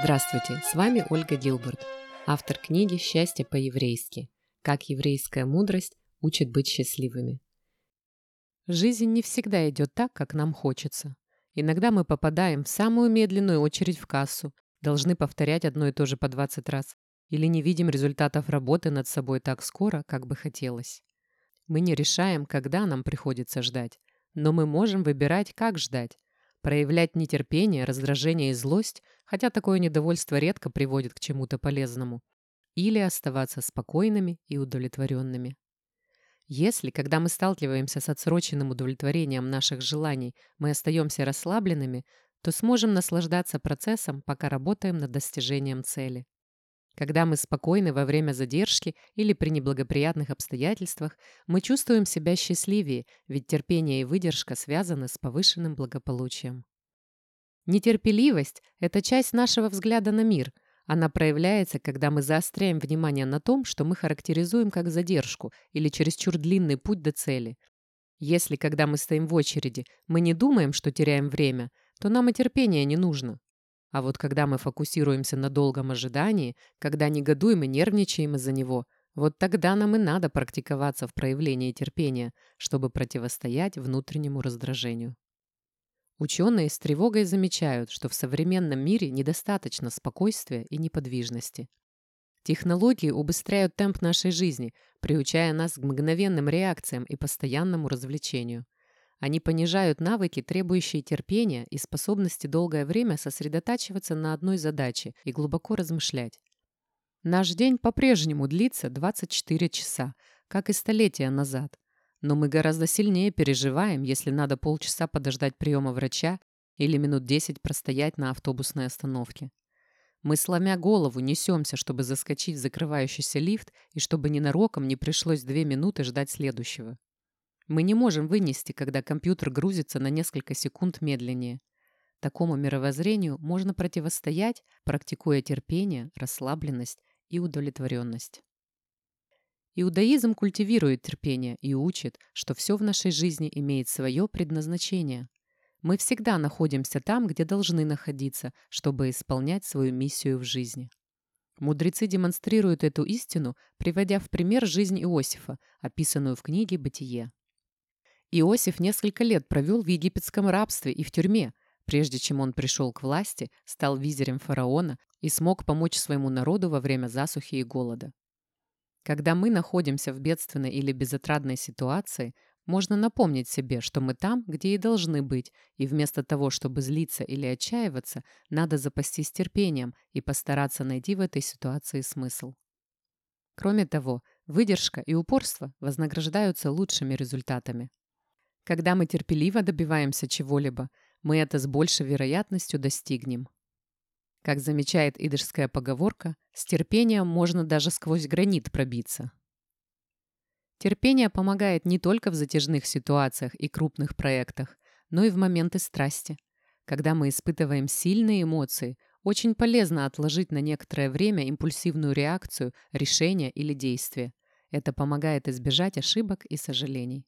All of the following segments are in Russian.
Здравствуйте, с вами Ольга Гилберт, автор книги «Счастье по-еврейски. Как еврейская мудрость учит быть счастливыми». Жизнь не всегда идет так, как нам хочется. Иногда мы попадаем в самую медленную очередь в кассу, должны повторять одно и то же по 20 раз, или не видим результатов работы над собой так скоро, как бы хотелось. Мы не решаем, когда нам приходится ждать, но мы можем выбирать, как ждать. Проявлять нетерпение, раздражение и злость, хотя такое недовольство редко приводит к чему-то полезному. Или оставаться спокойными и удовлетворенными. Если, когда мы сталкиваемся с отсроченным удовлетворением наших желаний, мы остаемся расслабленными, то сможем наслаждаться процессом, пока работаем над достижением цели. Когда мы спокойны во время задержки или при неблагоприятных обстоятельствах, мы чувствуем себя счастливее, ведь терпение и выдержка связаны с повышенным благополучием. Нетерпеливость – это часть нашего взгляда на мир. Она проявляется, когда мы заостряем внимание на том, что мы характеризуем как задержку или чересчур длинный путь до цели. Если, когда мы стоим в очереди, мы не думаем, что теряем время, то нам и терпения не нужно. А вот когда мы фокусируемся на долгом ожидании, когда негодуем и нервничаем из-за него, вот тогда нам и надо практиковаться в проявлении терпения, чтобы противостоять внутреннему раздражению. Ученые с тревогой замечают, что в современном мире недостаточно спокойствия и неподвижности. Технологии убыстряют темп нашей жизни, приучая нас к мгновенным реакциям и постоянному развлечению. Они понижают навыки, требующие терпения и способности долгое время сосредотачиваться на одной задаче и глубоко размышлять. Наш день по-прежнему длится 24 часа, как и столетия назад. Но мы гораздо сильнее переживаем, если надо полчаса подождать приема врача или минут 10 простоять на автобусной остановке. Мы, сломя голову, несемся, чтобы заскочить в закрывающийся лифт и чтобы ненароком не пришлось две минуты ждать следующего. Мы не можем вынести, когда компьютер грузится на несколько секунд медленнее. Такому мировоззрению можно противостоять, практикуя терпение, расслабленность и удовлетворенность. Иудаизм культивирует терпение и учит, что все в нашей жизни имеет свое предназначение. Мы всегда находимся там, где должны находиться, чтобы исполнять свою миссию в жизни. Мудрецы демонстрируют эту истину, приводя в пример жизнь Иосифа, описанную в книге «Бытие». Иосиф несколько лет провел в египетском рабстве и в тюрьме, прежде чем он пришел к власти, стал визирем фараона и смог помочь своему народу во время засухи и голода. Когда мы находимся в бедственной или безотрадной ситуации, можно напомнить себе, что мы там, где и должны быть, и вместо того, чтобы злиться или отчаиваться, надо запастись терпением и постараться найти в этой ситуации смысл. Кроме того, выдержка и упорство вознаграждаются лучшими результатами. Когда мы терпеливо добиваемся чего-либо, мы это с большей вероятностью достигнем. Как замечает идышская поговорка, с терпением можно даже сквозь гранит пробиться. Терпение помогает не только в затяжных ситуациях и крупных проектах, но и в моменты страсти. Когда мы испытываем сильные эмоции, очень полезно отложить на некоторое время импульсивную реакцию, решение или действие. Это помогает избежать ошибок и сожалений.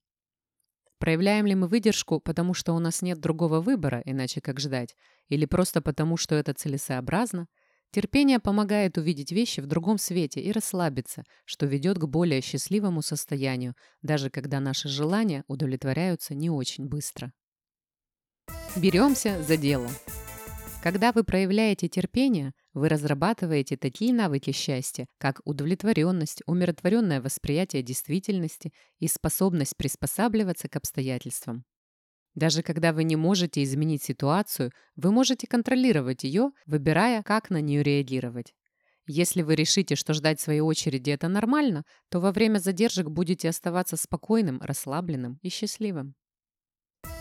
Проявляем ли мы выдержку, потому что у нас нет другого выбора, иначе как ждать, или просто потому, что это целесообразно? Терпение помогает увидеть вещи в другом свете и расслабиться, что ведет к более счастливому состоянию, даже когда наши желания удовлетворяются не очень быстро. Беремся за дело. Когда вы проявляете терпение, вы разрабатываете такие навыки счастья, как удовлетворенность, умиротворенное восприятие действительности и способность приспосабливаться к обстоятельствам. Даже когда вы не можете изменить ситуацию, вы можете контролировать ее, выбирая, как на нее реагировать. Если вы решите, что ждать своей очереди это нормально, то во время задержек будете оставаться спокойным, расслабленным и счастливым.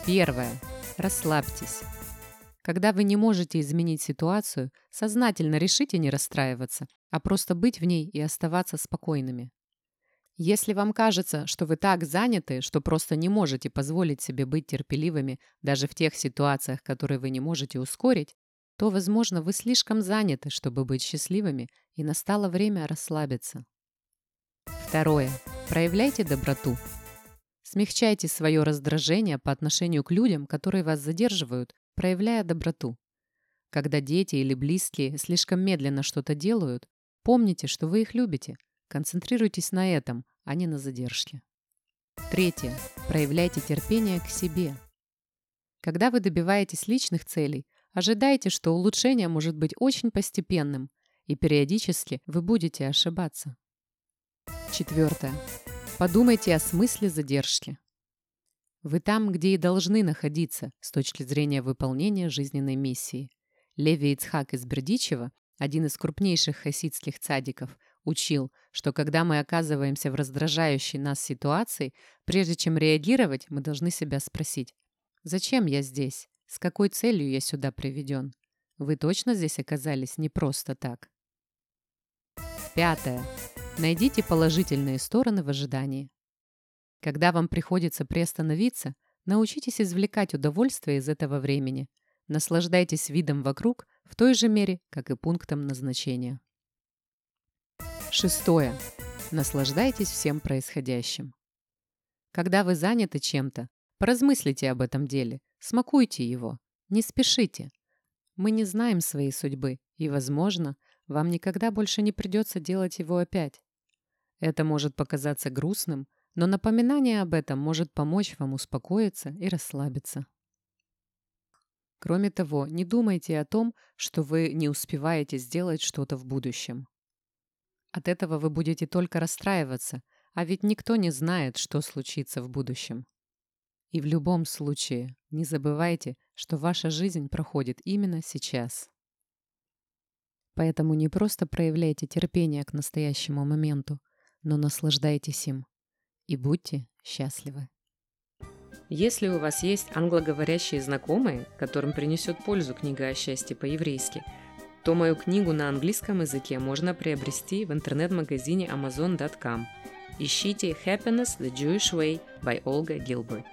Первое. Расслабьтесь. Когда вы не можете изменить ситуацию, сознательно решите не расстраиваться, а просто быть в ней и оставаться спокойными. Если вам кажется, что вы так заняты, что просто не можете позволить себе быть терпеливыми даже в тех ситуациях, которые вы не можете ускорить, то, возможно, вы слишком заняты, чтобы быть счастливыми, и настало время расслабиться. Второе. Проявляйте доброту. Смягчайте свое раздражение по отношению к людям, которые вас задерживают, проявляя доброту. Когда дети или близкие слишком медленно что-то делают, помните, что вы их любите. Концентрируйтесь на этом, а не на задержке. Третье. Проявляйте терпение к себе. Когда вы добиваетесь личных целей, ожидайте, что улучшение может быть очень постепенным, и периодически вы будете ошибаться. Четвертое. Подумайте о смысле задержки. Вы там, где и должны находиться с точки зрения выполнения жизненной миссии. Леви Ицхак из Бердичева, один из крупнейших хасидских цадиков, учил, что когда мы оказываемся в раздражающей нас ситуации, прежде чем реагировать, мы должны себя спросить, «Зачем я здесь? С какой целью я сюда приведен? Вы точно здесь оказались не просто так?» Пятое. Найдите положительные стороны в ожидании. Когда вам приходится приостановиться, научитесь извлекать удовольствие из этого времени. Наслаждайтесь видом вокруг в той же мере, как и пунктом назначения. Шестое. Наслаждайтесь всем происходящим. Когда вы заняты чем-то, поразмыслите об этом деле, смакуйте его, не спешите. Мы не знаем своей судьбы, и, возможно, вам никогда больше не придется делать его опять. Это может показаться грустным, но напоминание об этом может помочь вам успокоиться и расслабиться. Кроме того, не думайте о том, что вы не успеваете сделать что-то в будущем. От этого вы будете только расстраиваться, а ведь никто не знает, что случится в будущем. И в любом случае, не забывайте, что ваша жизнь проходит именно сейчас. Поэтому не просто проявляйте терпение к настоящему моменту, но наслаждайтесь им. И будьте счастливы. Если у вас есть англоговорящие знакомые, которым принесет пользу книга о счастье по-еврейски – то мою книгу на английском языке можно приобрести в интернет-магазине amazon.com. Ищите Happiness the Jewish Way by Olga Gilbert.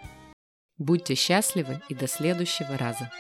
Будьте счастливы и до следующего раза!